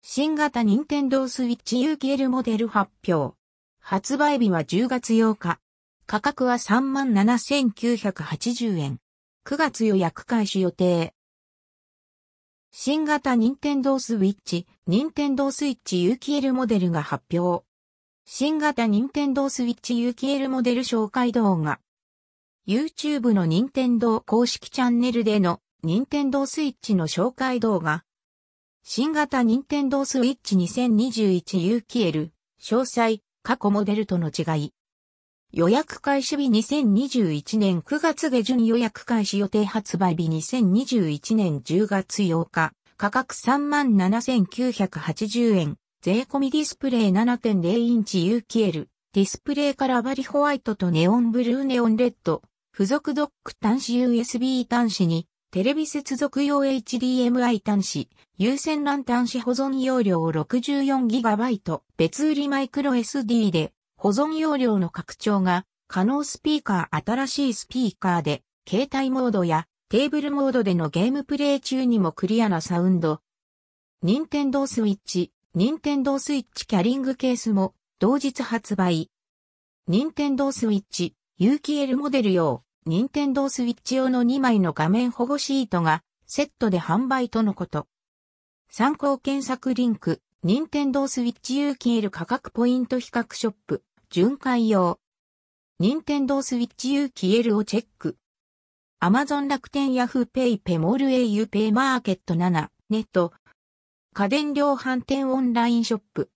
新型任天堂スイッチ UKL モデル発表。発売日は10月8日。価格は37,980円。9月予約開始予定。新型任天堂スイッチ、任天堂スイッチ UKL モデルが発表。新型任天堂スイッチ UKL モデル紹介動画。YouTube の任天堂公式チャンネルでの任天堂スイッチの紹介動画。新型任天堂スイッチ 2021UKL。詳細、過去モデルとの違い。予約開始日2021年9月下旬予約開始予定発売日2021年10月8日。価格37,980円。税込みディスプレイ7.0インチ UKL。ディスプレイカラバリホワイトとネオンブルーネオンレッド。付属ドック端子 USB 端子に、テレビ接続用 HDMI 端子、有線 LAN 端子保存容量 64GB、別売りマイクロ SD で、保存容量の拡張が可能スピーカー新しいスピーカーで携帯モードやテーブルモードでのゲームプレイ中にもクリアなサウンド。任天堂スイッチ、任天堂スイッチキャリングケースも同日発売。任天堂スイッチ、有機 L モデル用、任天堂スイッチ用の2枚の画面保護シートがセットで販売とのこと。参考検索リンク、任天堂スイッチ有機 L 価格ポイント比較ショップ。巡回用。任天堂スイッチ U 消えるをチェック。アマゾン楽天ヤフーペイペモール au ペイマーケット7ネット。家電量販店オンラインショップ。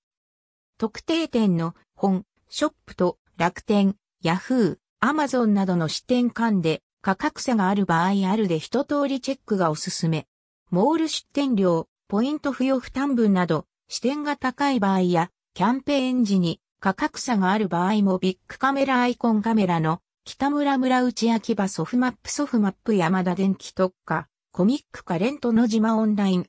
特定店の本、ショップと楽天、ヤフー、アマゾンなどの支店間で価格差がある場合あるで一通りチェックがおすすめ。モール出店料、ポイント付与負担分など、支店が高い場合や、キャンペーン時に価格差がある場合もビッグカメラアイコンカメラの北村村内秋葉ソフマップソフマップ山田電機特化コミックカレントの島オンライン。